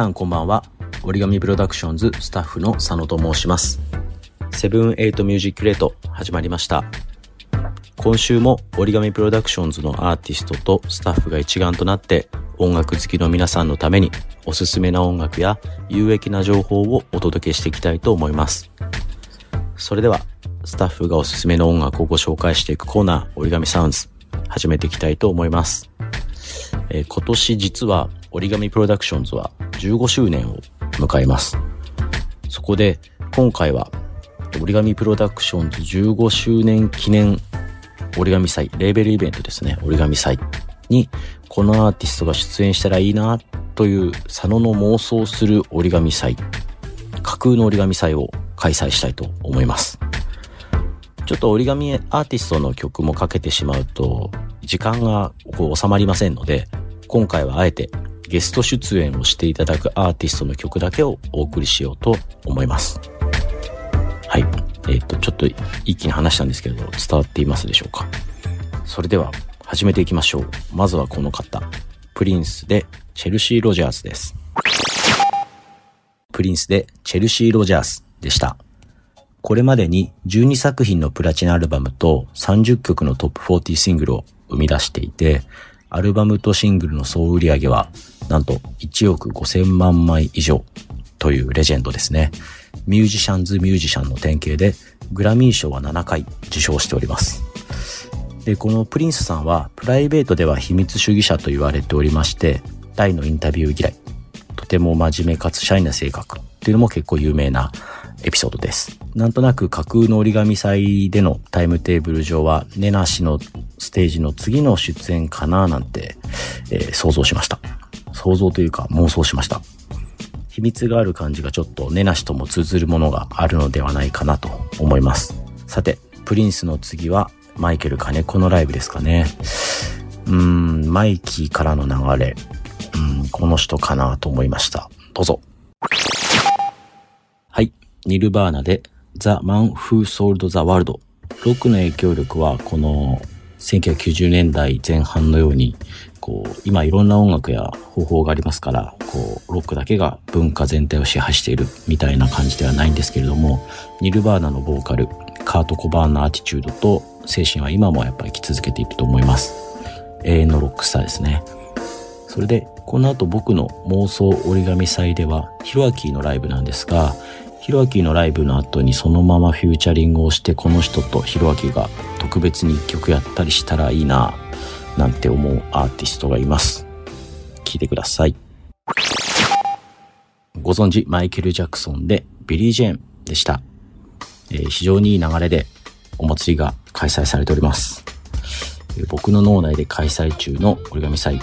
さんこんばんは。折り紙プロダクションズスタッフの佐野と申します。セブンエイトミュージックレート始まりました。今週も折り紙プロダクションズのアーティストとスタッフが一丸となって音楽好きの皆さんのためにおすすめな音楽や有益な情報をお届けしていきたいと思います。それではスタッフがおすすめの音楽をご紹介していくコーナー折り紙サウンズ始めていきたいと思います。えー、今年実は折り紙プロダクションズは15周年を迎えます。そこで今回は折り紙プロダクションズ15周年記念折り紙祭、レーベルイベントですね、折り紙祭にこのアーティストが出演したらいいなという佐野の妄想する折り紙祭、架空の折り紙祭を開催したいと思います。ちょっと折り紙アーティストの曲もかけてしまうと時間がこう収まりませんので、今回はあえてゲスト出演をしていただくアーティストの曲だけをお送りしようと思います。はい。えっ、ー、と、ちょっと一気に話したんですけれど、伝わっていますでしょうか？それでは、始めていきましょう。まずはこの方。プリンスでチェルシー・ロジャースです。プリンスでチェルシー・ロジャースでした。これまでに12作品のプラチナアルバムと30曲のトップ40シングルを生み出していて、アルバムとシングルの総売上は、なんと1億5000万枚以上というレジェンドですね。ミュージシャンズミュージシャンの典型で、グラミー賞は7回受賞しております。で、このプリンスさんは、プライベートでは秘密主義者と言われておりまして、大のインタビュー嫌い、とても真面目かつシャイな性格っていうのも結構有名なエピソードです。なんとなく架空の折り紙祭でのタイムテーブル上は、ネナ氏のステージの次の出演かななんて、えー、想像しました。想像というか妄想しました。秘密がある感じがちょっとネナ氏とも通ずるものがあるのではないかなと思います。さて、プリンスの次はマイケル金子のライブですかね。うーん、マイキーからの流れ、うん、この人かなと思いました。どうぞ。ニルバーナで The Man Who Sold the World ロックの影響力はこの1990年代前半のようにこう今いろんな音楽や方法がありますからこうロックだけが文化全体を支配しているみたいな感じではないんですけれどもニルバーナのボーカルカート・コバーンのアティチュードと精神は今もやっぱり生き続けていると思います。永遠のロックスターですね。それでこの後僕の妄想折り紙祭ではヒロアキーのライブなんですがヒロアキのライブの後にそのままフューチャリングをしてこの人とヒロアキが特別に一曲やったりしたらいいななんて思うアーティストがいます。聴いてください。ご存知マイケル・ジャクソンでビリー・ジェーンでした。えー、非常にいい流れでお祭りが開催されております。えー、僕の脳内で開催中の折り紙祭、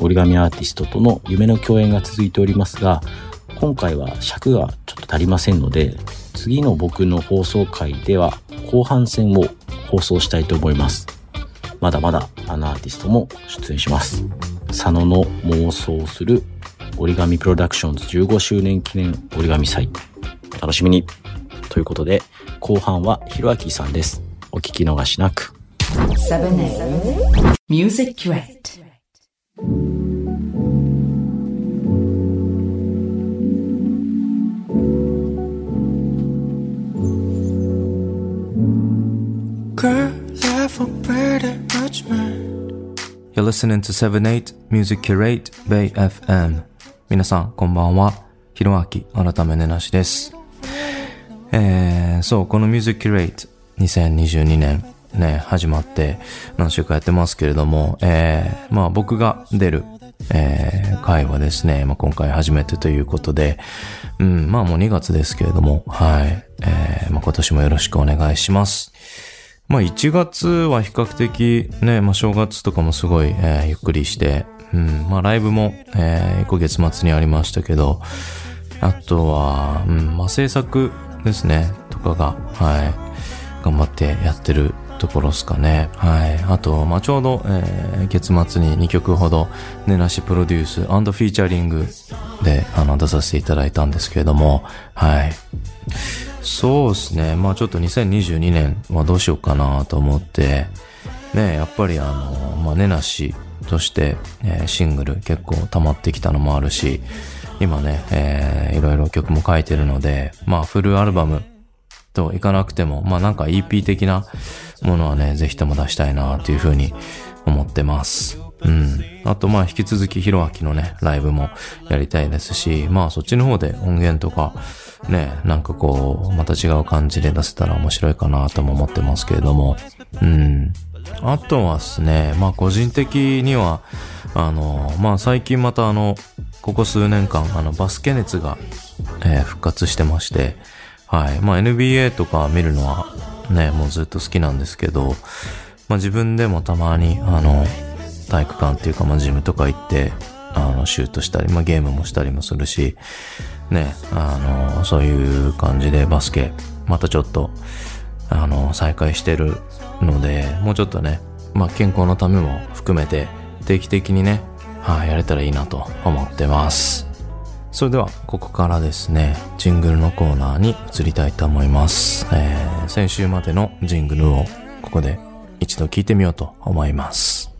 折り紙アーティストとの夢の共演が続いておりますが、今回は尺がちょっと足りませんので、次の僕の放送回では後半戦を放送したいと思います。まだまだあのアーティストも出演します。佐野の妄想する折り紙プロダクションズ15周年記念折り紙祭。お楽しみに。ということで、後半はひろあきさんです。お聞き逃しなく。Music You're listening to 78 Music Curate Bay FM 皆さんこんばんは。ひろあき改めねなしです。えー、そうこの Music Curate 2022年ね始まって何週かやってますけれどもえー、まあ僕が出るえー、回はですね、まあ、今回初めてということで、うん、まあもう2月ですけれども、はい、えー、まあ今年もよろしくお願いします。まあ1月は比較的ね、まあ正月とかもすごい、えー、ゆっくりして、うん、まあライブも、えー、今月末にありましたけど、あとは、うん、まあ制作ですね、とかが、はい、頑張ってやってるところですかね。はい。あと、まあ、ちょうど、えー、月末に2曲ほど、ねなしプロデュースフィーチャリングで、あの、出させていただいたんですけれども、はい。そうですね。まあちょっと2022年はどうしようかなと思って、ね、やっぱりあの、まあ、ねなしとして、えー、シングル結構溜まってきたのもあるし、今ね、えー、いろいろ曲も書いてるので、まあフルアルバムといかなくても、まあなんか EP 的なものはね、ぜひとも出したいなというふうに思ってます。うん。あとまあ引き続きヒロアキのね、ライブもやりたいですし、まあそっちの方で音源とか、ね、なんかこう、また違う感じで出せたら面白いかなとも思ってますけれども、うん。あとはですね、まあ個人的には、あの、まあ最近またあの、ここ数年間、あの、バスケ熱が、えー、復活してまして、はい。まあ NBA とか見るのはね、もうずっと好きなんですけど、まあ自分でもたまに、あの、体育館っていうか、まあジムとか行って、あの、シュートしたり、まあゲームもしたりもするし、ね、あの、そういう感じでバスケ、またちょっと、あの、再開してるので、もうちょっとね、まあ健康のためも含めて、定期的にね、はい、やれたらいいなと思ってます。それでは、ここからですね、ジングルのコーナーに移りたいと思います。えー、先週までのジングルをここで一度聞いてみようと思います。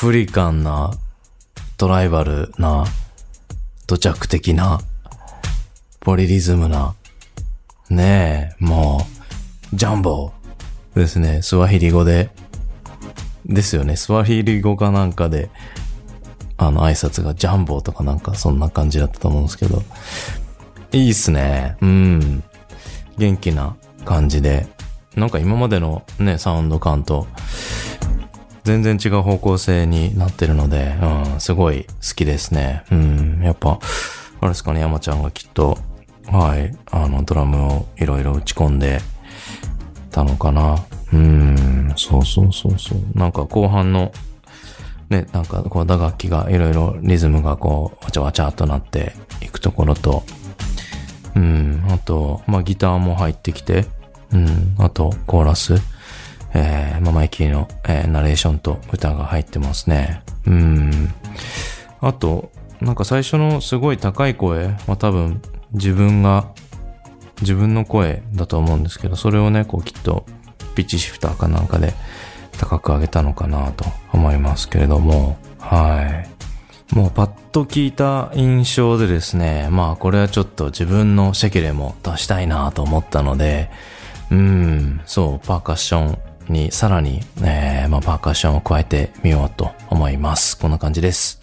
フリカンな、トライバルな、土着的な、ポリリズムな、ねえ、もう、ジャンボですね。スワヒリ語で。ですよね。スワヒリ語かなんかで、あの挨拶がジャンボとかなんかそんな感じだったと思うんですけど。いいっすね。うん。元気な感じで。なんか今までのね、サウンド感と全然違う方向性になってるので、うん、すごい好きですね。うん、やっぱ、あれですかね、山ちゃんがきっと、はい、あの、ドラムをいろいろ打ち込んでたのかな。うん、そうそうそうそう。なんか後半の、ね、なんかこう打楽器がいろいろリズムがこう、わちゃわちゃっとなっていくところと、うん、あと、まあギターも入ってきて、うん、あとコーラス。えー、ママイキーの、えー、ナレーションと歌が入ってますね。うん。あと、なんか最初のすごい高い声は多分自分が、自分の声だと思うんですけど、それをね、こうきっとピッチシフターかなんかで高く上げたのかなと思いますけれども、はい。もうパッと聞いた印象でですね、まあこれはちょっと自分のシェキレも出したいなと思ったので、うん、そう、パーカッションにさらに、えー、まあ、パーカッションを加えてみようと思います。こんな感じです。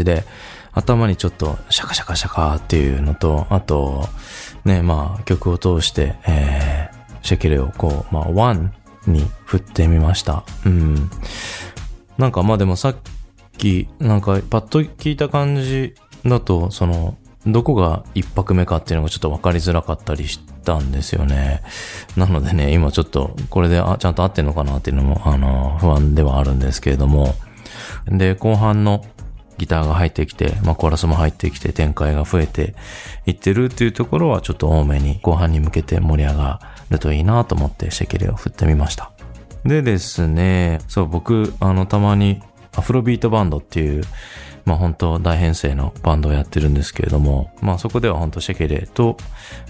じで、頭にちょっとシャカシャカシャカっていうのと、あと、ね、まあ曲を通して、えー、シェキレをこう、まあワンに振ってみました。うん。なんかまあでもさっき、なんかパッと聞いた感じだと、その、どこが一拍目かっていうのがちょっと分かりづらかったりしたんですよね。なのでね、今ちょっとこれであちゃんと合ってんのかなっていうのも、あの、不安ではあるんですけれども。で、後半のギターが入ってきて、まあコーラスも入ってきて展開が増えていってるっていうところはちょっと多めに後半に向けて盛り上がるといいなと思ってシェキレを振ってみました。でですね、そう僕、あのたまにアフロビートバンドっていう、まあ本当大編成のバンドをやってるんですけれども、まあそこでは本当シェケレと、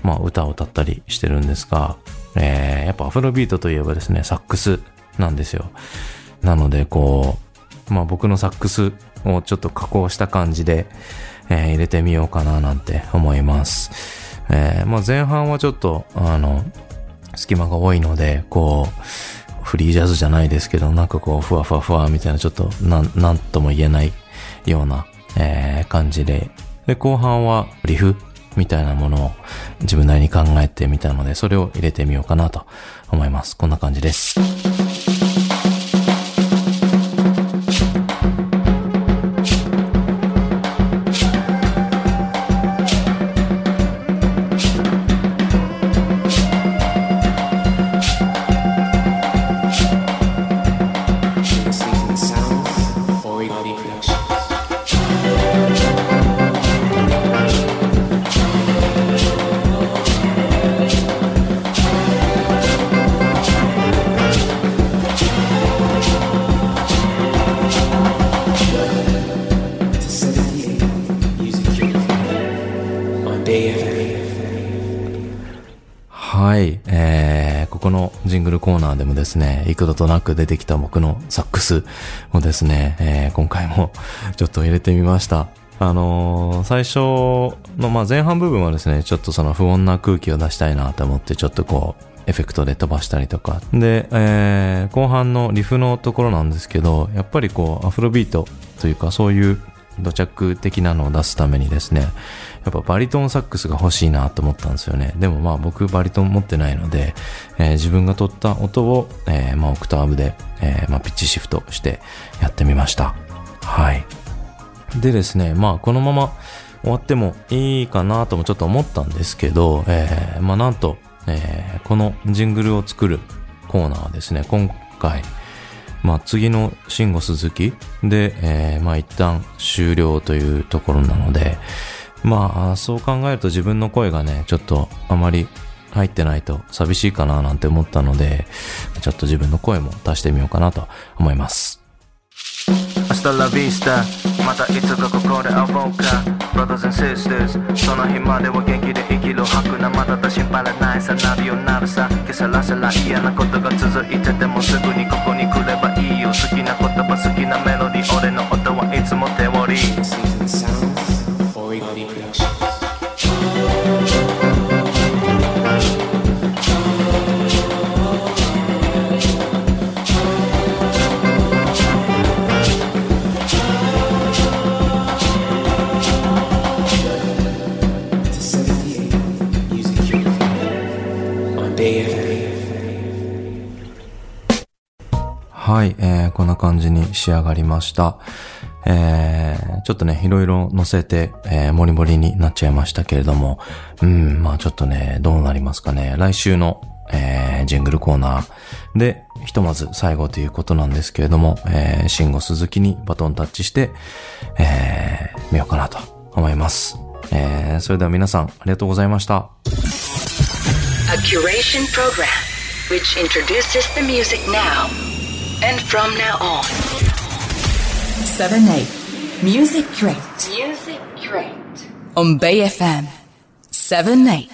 まあ歌を歌ったりしてるんですが、えー、やっぱアフロビートといえばですね、サックスなんですよ。なのでこう、まあ僕のサックスをちょっと加工した感じで、えー、入れてみようかななんて思います。えー、まあ前半はちょっと、あの、隙間が多いので、こう、フリージャズじゃないですけど、なんかこう、ふわふわふわみたいな、ちょっと、なん、なんとも言えないような、えー、感じで、で、後半はリフみたいなものを自分なりに考えてみたので、それを入れてみようかなと思います。こんな感じです。ですね、幾度となく出てきた僕のサックスをですね、えー、今回も ちょっと入れてみました。あのー、最初の、まあ、前半部分はですね、ちょっとその不穏な空気を出したいなと思って、ちょっとこう、エフェクトで飛ばしたりとか。で、えー、後半のリフのところなんですけど、やっぱりこう、アフロビートというか、そういう土着的なのを出すためにですね、やっぱバリトンサックスが欲しいなと思ったんですよね。でもまあ僕バリトン持ってないので、えー、自分が取った音を、えー、まあオクターブで、えー、まあピッチシフトしてやってみました。はい。でですね、まあこのまま終わってもいいかなともちょっと思ったんですけど、えー、まあなんと、えー、このジングルを作るコーナーはですね、今回、まあ次の慎吾鈴木で、えー、まあ一旦終了というところなので、まあ、そう考えると自分の声がね、ちょっとあまり入ってないと寂しいかななんて思ったので、ちょっと自分の声も出してみようかなと思います。Hasta la vista またいつかここで会おうか Brothers and sisters その日までは元気で生きる吐くなまだだ心配ないさなるようなるさけさらさら嫌なことが続いてても仕上がりました。えー、ちょっとね、いろいろ乗せて、えー、モリモリになっちゃいましたけれども、うん、まあちょっとね、どうなりますかね。来週の、えー、ジングルコーナーで、ひとまず最後ということなんですけれども、えー、慎吾鈴木にバトンタッチして、えー、見ようかなと思います。えー、それでは皆さん、ありがとうございました。A curation program which introduces the music now and from now on. 7-8 Music Crate Music Crate on BayFM 7-8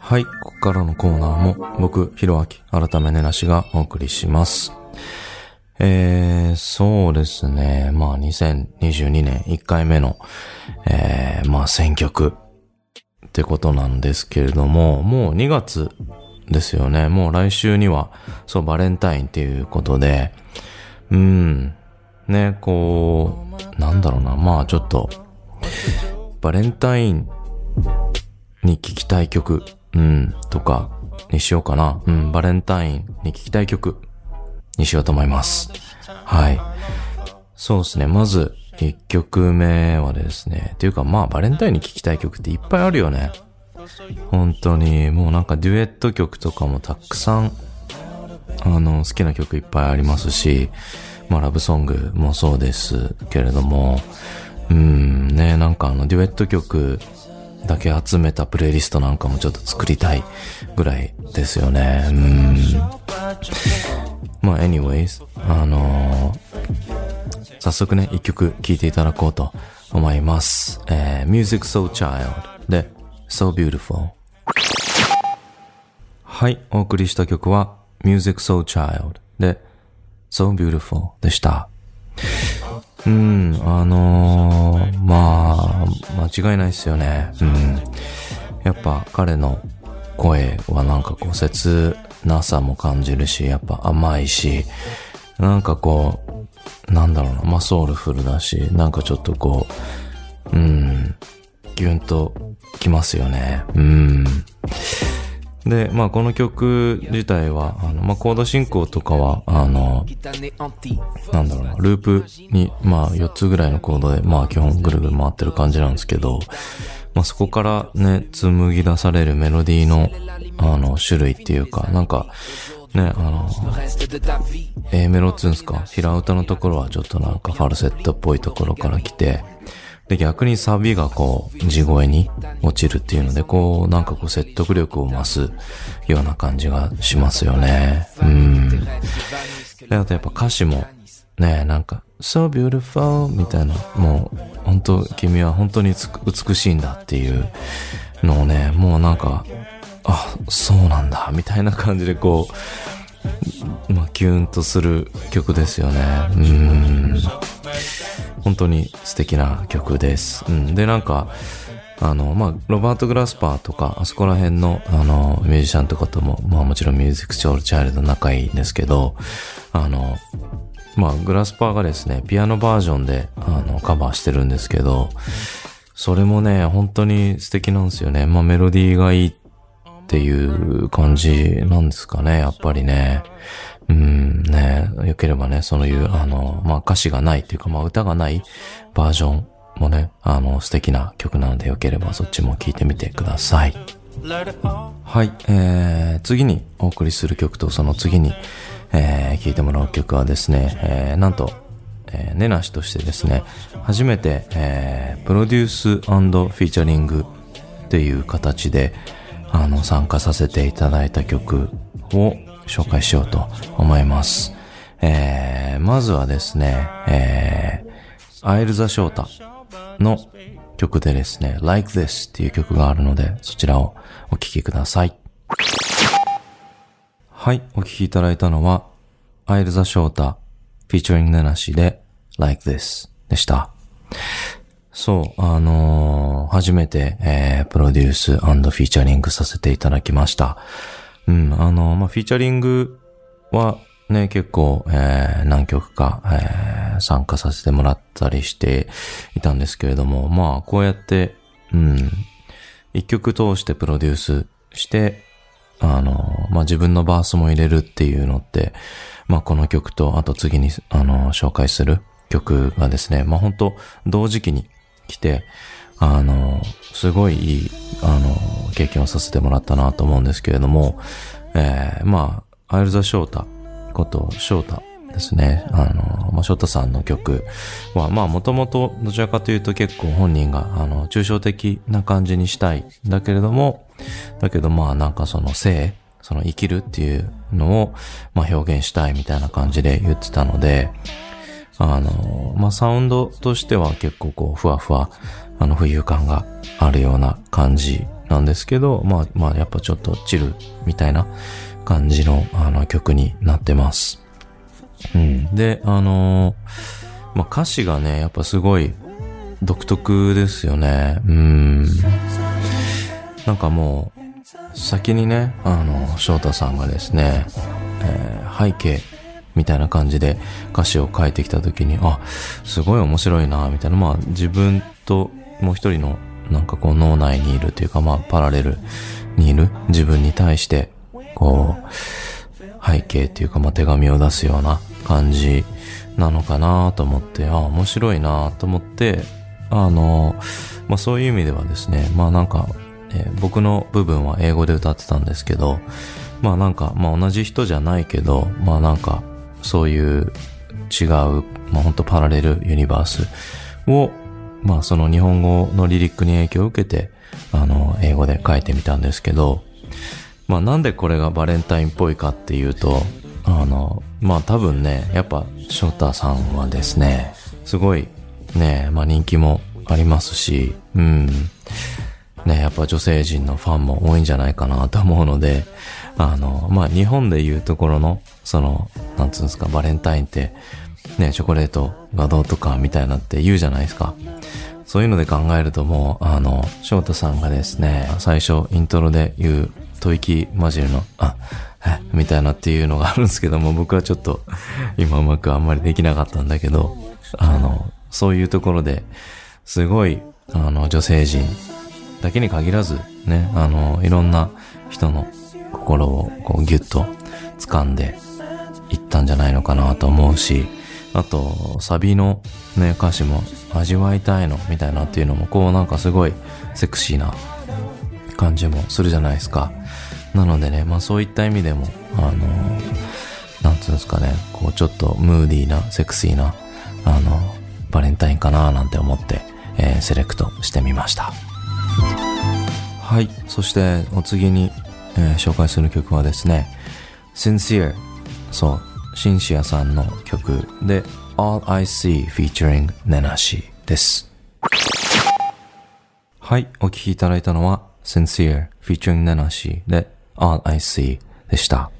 はい、ここからのコーナーも僕、ひろあき、改めねなしがお送りします。えー、そうですね。まあ、2022年1回目の、えー、まあ、選曲ってことなんですけれども、もう2月ですよね。もう来週には、そう、バレンタインっていうことで、うん、ね、こう、なんだろうな、まあちょっと、バレンタインに聴きたい曲、うん、とか、にしようかな。うん、バレンタインに聴きたい曲にしようと思います。はい。そうですね。まず、一曲目はですね、っていうかまあバレンタインに聴きたい曲っていっぱいあるよね。本当に、もうなんかデュエット曲とかもたくさん、あの、好きな曲いっぱいありますし、まあラブソングもそうですけれども、うん、ね、なんかあのデュエット曲だけ集めたプレイリストなんかもちょっと作りたいぐらいですよね。うん。まあ、anyways、あのー、早速ね、一曲聴いていただこうと思います。えー、Music So Child で So Beautiful。はい、お送りした曲は Music So Child で So Beautiful でした。うん、あのー、まあ、間違いないですよね。うん。やっぱ彼の声はなんかこう切なさも感じるし、やっぱ甘いし、なんかこう、なんだろうな、まあソウルフルだし、なんかちょっとこう、うん、ギュンときますよね。うん。で、まあこの曲自体は、あの、まあコード進行とかは、あの、なんだろうな、ループに、まあ4つぐらいのコードで、まあ基本ぐるぐる回ってる感じなんですけど、まあそこからね、紡ぎ出されるメロディーの、あの、種類っていうか、なんか、ね、あの、A メロっつうんすか、平歌のところはちょっとなんかファルセットっぽいところから来て、で、逆にサビがこう、地声に落ちるっていうので、こう、なんかこう説得力を増すような感じがしますよね。うん。で、あとやっぱ歌詞も、ね、なんか、so beautiful みたいな、もう、本当君は本当に美しいんだっていうのをね、もうなんか、あ、そうなんだ、みたいな感じでこう、まあ、キュンとする曲ですよね。うん。本当に素敵な曲です。うん。で、なんか、あの、まあ、ロバート・グラスパーとか、あそこら辺の、あの、ミュージシャンとかとも、まあもちろんミュージック・チョール・チャイルド仲いいんですけど、あの、まあ、グラスパーがですね、ピアノバージョンで、あの、カバーしてるんですけど、それもね、本当に素敵なんですよね。まあ、メロディーがいいっていう感じなんですかね、やっぱりね。うん、ね、よければね、そういう、あの、まあ、歌詞がないっていうか、まあ、歌がないバージョンもね、あの、素敵な曲なので、よければそっちも聴いてみてください。はい、えー、次にお送りする曲とその次に、えー、聴いてもらう曲はですね、えー、なんと、えー、ネナシとしてですね、初めて、えー、プロデュースフィーチャリングっていう形で、あの、参加させていただいた曲を紹介しようと思います。えー、まずはですね、えー、アイルザ・ショータの曲でですね、Like This っていう曲があるので、そちらをお聴きください。はい、お聴きいただいたのは、アイルザ・ショータ、フィーチャリングネナシで、Like This でした。そう、あのー初めて、えー、プロデュースフィーチャリングさせていただきました。うん、あのまあ、フィーチャリングはね、結構、えー、何曲か、えー、参加させてもらったりしていたんですけれども、まあ、こうやって、うん、一曲通してプロデュースして、あの、まあ、自分のバースも入れるっていうのって、まあ、この曲と、あと次に、あの、紹介する曲がですね、まあ、本当同時期に来て、あの、すごいいい、あの、経験をさせてもらったなと思うんですけれども、えー、まあ、アイルザ・ショータこと、ショータですね。あの、まあ、ショータさんの曲は、まあ、もともと、どちらかというと結構本人が、あの、抽象的な感じにしたい。だけれども、だけどまあ、なんかその生、その生きるっていうのを、まあ、表現したいみたいな感じで言ってたので、あの、まあ、サウンドとしては結構こう、ふわふわ、あの、浮遊感があるような感じなんですけど、まあ、まあ、やっぱちょっとチルみたいな感じの、あの、曲になってます。うん。で、あのまあ、歌詞がね、やっぱすごい独特ですよね。うん。なんかもう、先にね、あの、翔太さんがですね、えー背景みたいな感じで歌詞を書いてきた時に、あ、すごい面白いな、みたいな。まあ自分ともう一人のなんかこう脳内にいるというか、まあパラレルにいる自分に対して、こう、背景っていうか、まあ手紙を出すような感じなのかなと思って、あ、面白いなと思って、あの、まあそういう意味ではですね、まあなんか、えー僕の部分は英語で歌ってたんですけど、まあなんか、まあ同じ人じゃないけど、まあなんか、そういう違う、まあ本当パラレルユニバースを、まあその日本語のリリックに影響を受けて、あの、英語で書いてみたんですけど、まあなんでこれがバレンタインっぽいかっていうと、あの、まあ多分ね、やっぱ、ショタさんはですね、すごいね、まあ人気もありますし、うん。ね、やっぱ女性陣のファンも多いんじゃないかなと思うので、あの、まあ日本でいうところの、その、なんつうんですか、バレンタインって、ね、チョコレートがどうとかみたいなって言うじゃないですか。そういうので考えるともう、あの、翔太さんがですね、最初イントロで言う、吐息混じるの、あ、みたいなっていうのがあるんですけども、僕はちょっと今うまくあんまりできなかったんだけど、あの、そういうところで、すごい、あの、女性陣だけに限らず、ね、あの、いろんな人の心をこうギュッと掴んでいったんじゃないのかなと思うし、あと、サビのね、歌詞も味わいたいのみたいなっていうのも、こうなんかすごいセクシーな感じもするじゃないですか。なのでね、まあそういった意味でも、あの、なんつうんですかね、こうちょっとムーディーな、セクシーな、あの、バレンタインかななんて思って、えー、セレクトしてみました。はい。そしてお次に、えー、紹介する曲はですね、Sincere。そう。シンシアさんの曲で All I See featuring ネナシです。はい。お聴きいただいたのは Sincere featuring ネナシで All I See でした。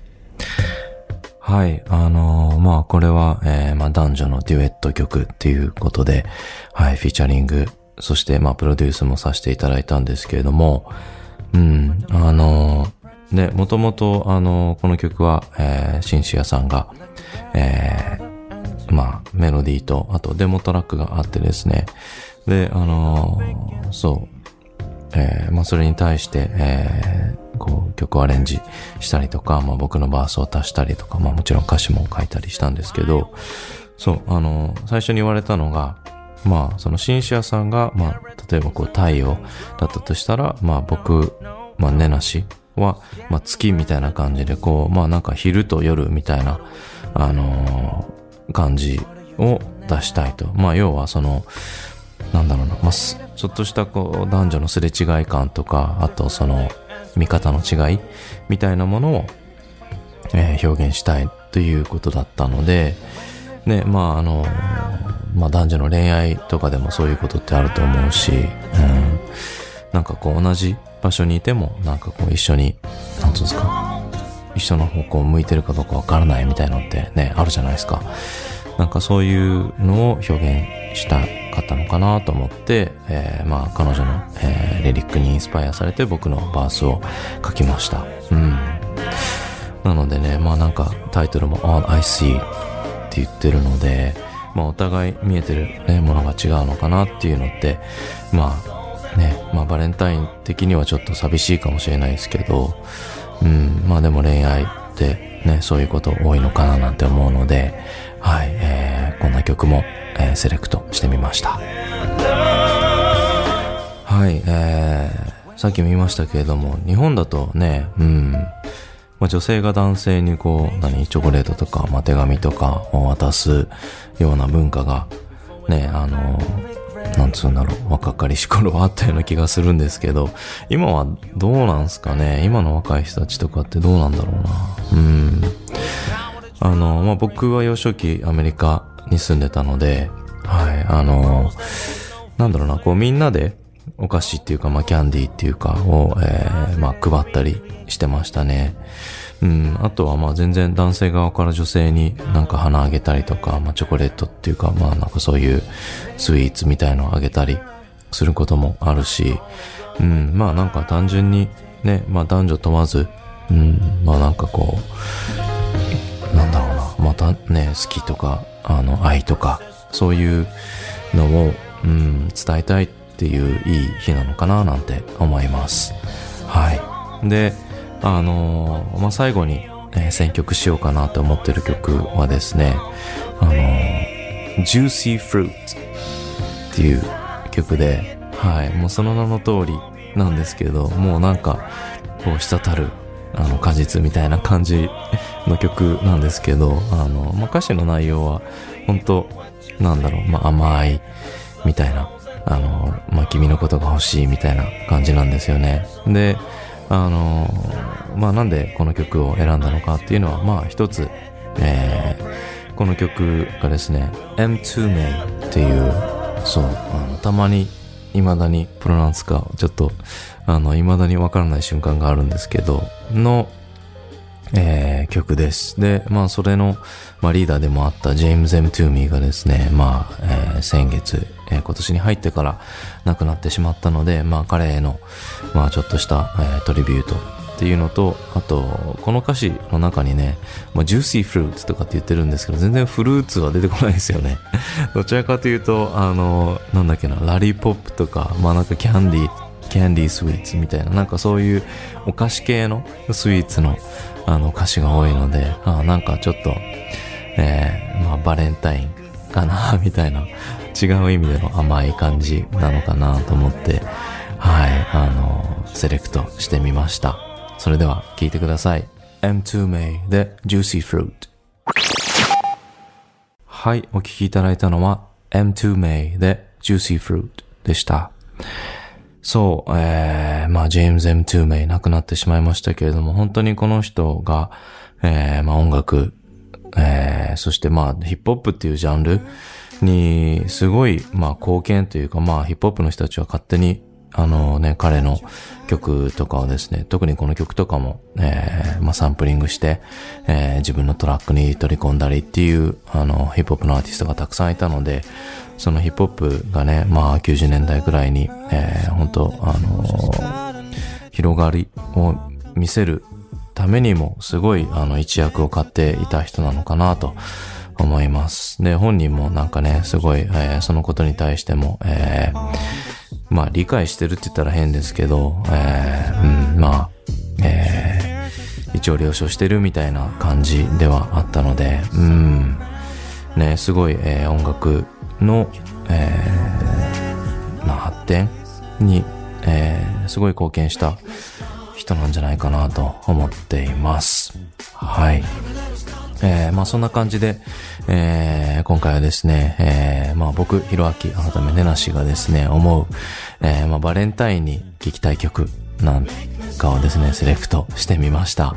はい。あのー、まあ、これは、えー、まあ、男女のデュエット曲っていうことで、はい、フィーチャリングそして、まあ、プロデュースもさせていただいたんですけれども、うん、あの、で、もともと、あの、この曲は、えー、シンシアさんが、えー、まあ、メロディーと、あとデモトラックがあってですね、で、あのそう、えー、まあ、それに対して、えー、こう、曲をアレンジしたりとか、まあ、僕のバースを足したりとか、まあ、もちろん歌詞も書いたりしたんですけど、そう、あの最初に言われたのが、まあ、そのシンシアさんが、まあ、例えばこう太陽だったとしたら、まあ僕、まあ根なしは、まあ月みたいな感じで、こう、まあなんか昼と夜みたいな、あのー、感じを出したいと。まあ要はその、なんだろうな、まあ、ちょっとしたこう男女のすれ違い感とか、あとその見方の違いみたいなものを、えー、表現したいということだったので、ね、まああのーまあ男女の恋愛とかでもそういうことってあると思うし、うん、なんかこう同じ場所にいても、なんかこう一緒に、なんつうんですか、一緒の方向を向いてるかどうかわからないみたいのってね、あるじゃないですか。なんかそういうのを表現したかったのかなと思って、えー、まあ彼女の、えー、レリックにインスパイアされて僕のバースを書きました。うん。なのでね、まあなんかタイトルも All I See って言ってるので、まあお互い見えてる、ね、ものが違うのかなっていうのって、まあね、まあバレンタイン的にはちょっと寂しいかもしれないですけど、うん、まあでも恋愛ってね、そういうこと多いのかななんて思うので、はい、えー、こんな曲も、えー、セレクトしてみました。はい、えー、さっきも言いましたけれども、日本だとね、うん、まあ、女性が男性にこう、何、チョコレートとか、まあ、手紙とかを渡すような文化が、ね、あの、なんつうんだろう、若かりし頃はあったような気がするんですけど、今はどうなんすかね？今の若い人たちとかってどうなんだろうな？うん。あの、まあ、僕は幼少期アメリカに住んでたので、はい、あの、なんだろうな、こうみんなでお菓子っていうか、まあ、キャンディーっていうかを、えー、まあ、配ったりしてましたね。うん、あとはまあ全然男性側から女性になんか花あげたりとか、まあチョコレートっていうか、まあなんかそういうスイーツみたいのあげたりすることもあるし、うん、まあなんか単純にね、まあ男女問わず、うん、まあなんかこう、なんだろうな、またね、好きとか、あの、愛とか、そういうのを、うん、伝えたいっていういい日なのかななんて思います。はい。で、あのー、まあ、最後に、えー、選曲しようかなと思ってる曲はですね、あのー、Juicy Fruit っていう曲で、はい、もうその名の通りなんですけど、もうなんか、こう、滴る、あの、果実みたいな感じの曲なんですけど、あの、まあ、歌詞の内容は、本当なんだろう、まあ、甘い、みたいな、あの、まあ、君のことが欲しいみたいな感じなんですよね。で、あのまあ、なんでこの曲を選んだのかっていうのは、まあ、一つ、えー、この曲がですね、M2 May っていう、そう、あの、たまに、未だに pronounce か、ちょっと、あの、未だにわからない瞬間があるんですけど、の、えー、曲です。で、まあ、それの、まあ、リーダーでもあったジェームズ・エムトゥーメイがですね、まあ、えー、先月、えー、今年に入ってから亡くなってしまったので、まあ、彼への、まあ、ちょっとした、えー、トリビュートっていうのと、あと、この歌詞の中にね、まあ、ジューシーフルーツとかって言ってるんですけど、全然フルーツは出てこないですよね。どちらかというと、あの、なんだっけな、 lollipop とか、まあなんかキャンディー、キャンディースイーツみたいな、なんかそういうお菓子系のスイーツのあの歌詞が多いので、あなんかちょっと、えー、まあバレンタインかな、みたいな違う意味での甘い感じなのかなと思って、はい、あの、セレクトしてみました。それでは聴いてください。M2 May で Juicy Fruit。はい、お聴きいただいたのは M2 May で Juicy Fruit でした。そう、えー、まあ、ジェームズ・ M・ トゥーメイ亡くなってしまいましたけれども、本当にこの人が、えー、まあ、音楽、えー、そしてまあ、ヒップホップっていうジャンルに、すごい、まあ、貢献というか、まあ、ヒップホップの人たちは勝手に、あのね、彼の曲とかをですね、特にこの曲とかも、えー、まあ、サンプリングして、えー、自分のトラックに取り込んだりっていう、あの、ヒップホップのアーティストがたくさんいたので、そのヒップホップがね、まあ90年代ぐらいに、えー、本当あのー、広がりを見せるためにもすごいあの一役を買っていた人なのかなと思います。で、本人もなんかね、すごい、えー、そのことに対しても、えー、まあ理解してるって言ったら変ですけど、えー、うん、まあ、えー、一応了承してるみたいな感じではあったので、うん、ね、すごい、えー、音楽の、えー、まあ、発展に、えー、すごい貢献した人なんじゃないかなと思っています。はい。えー、まあそんな感じで、えー、今回はですね、えー、まあ僕、ひろあき、改めねなしがですね、思う、えー、まあバレンタインに聴きたい曲なん果をですね、セレクトしてみました。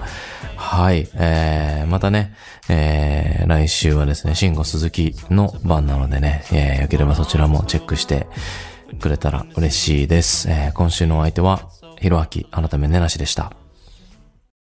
はい。えー、またね、えー、来週はですね、シンゴ鈴木の番なのでね、えー、よければそちらもチェックしてくれたら嬉しいです。えー、今週のお相手は、ひろあき、改めねなしでした。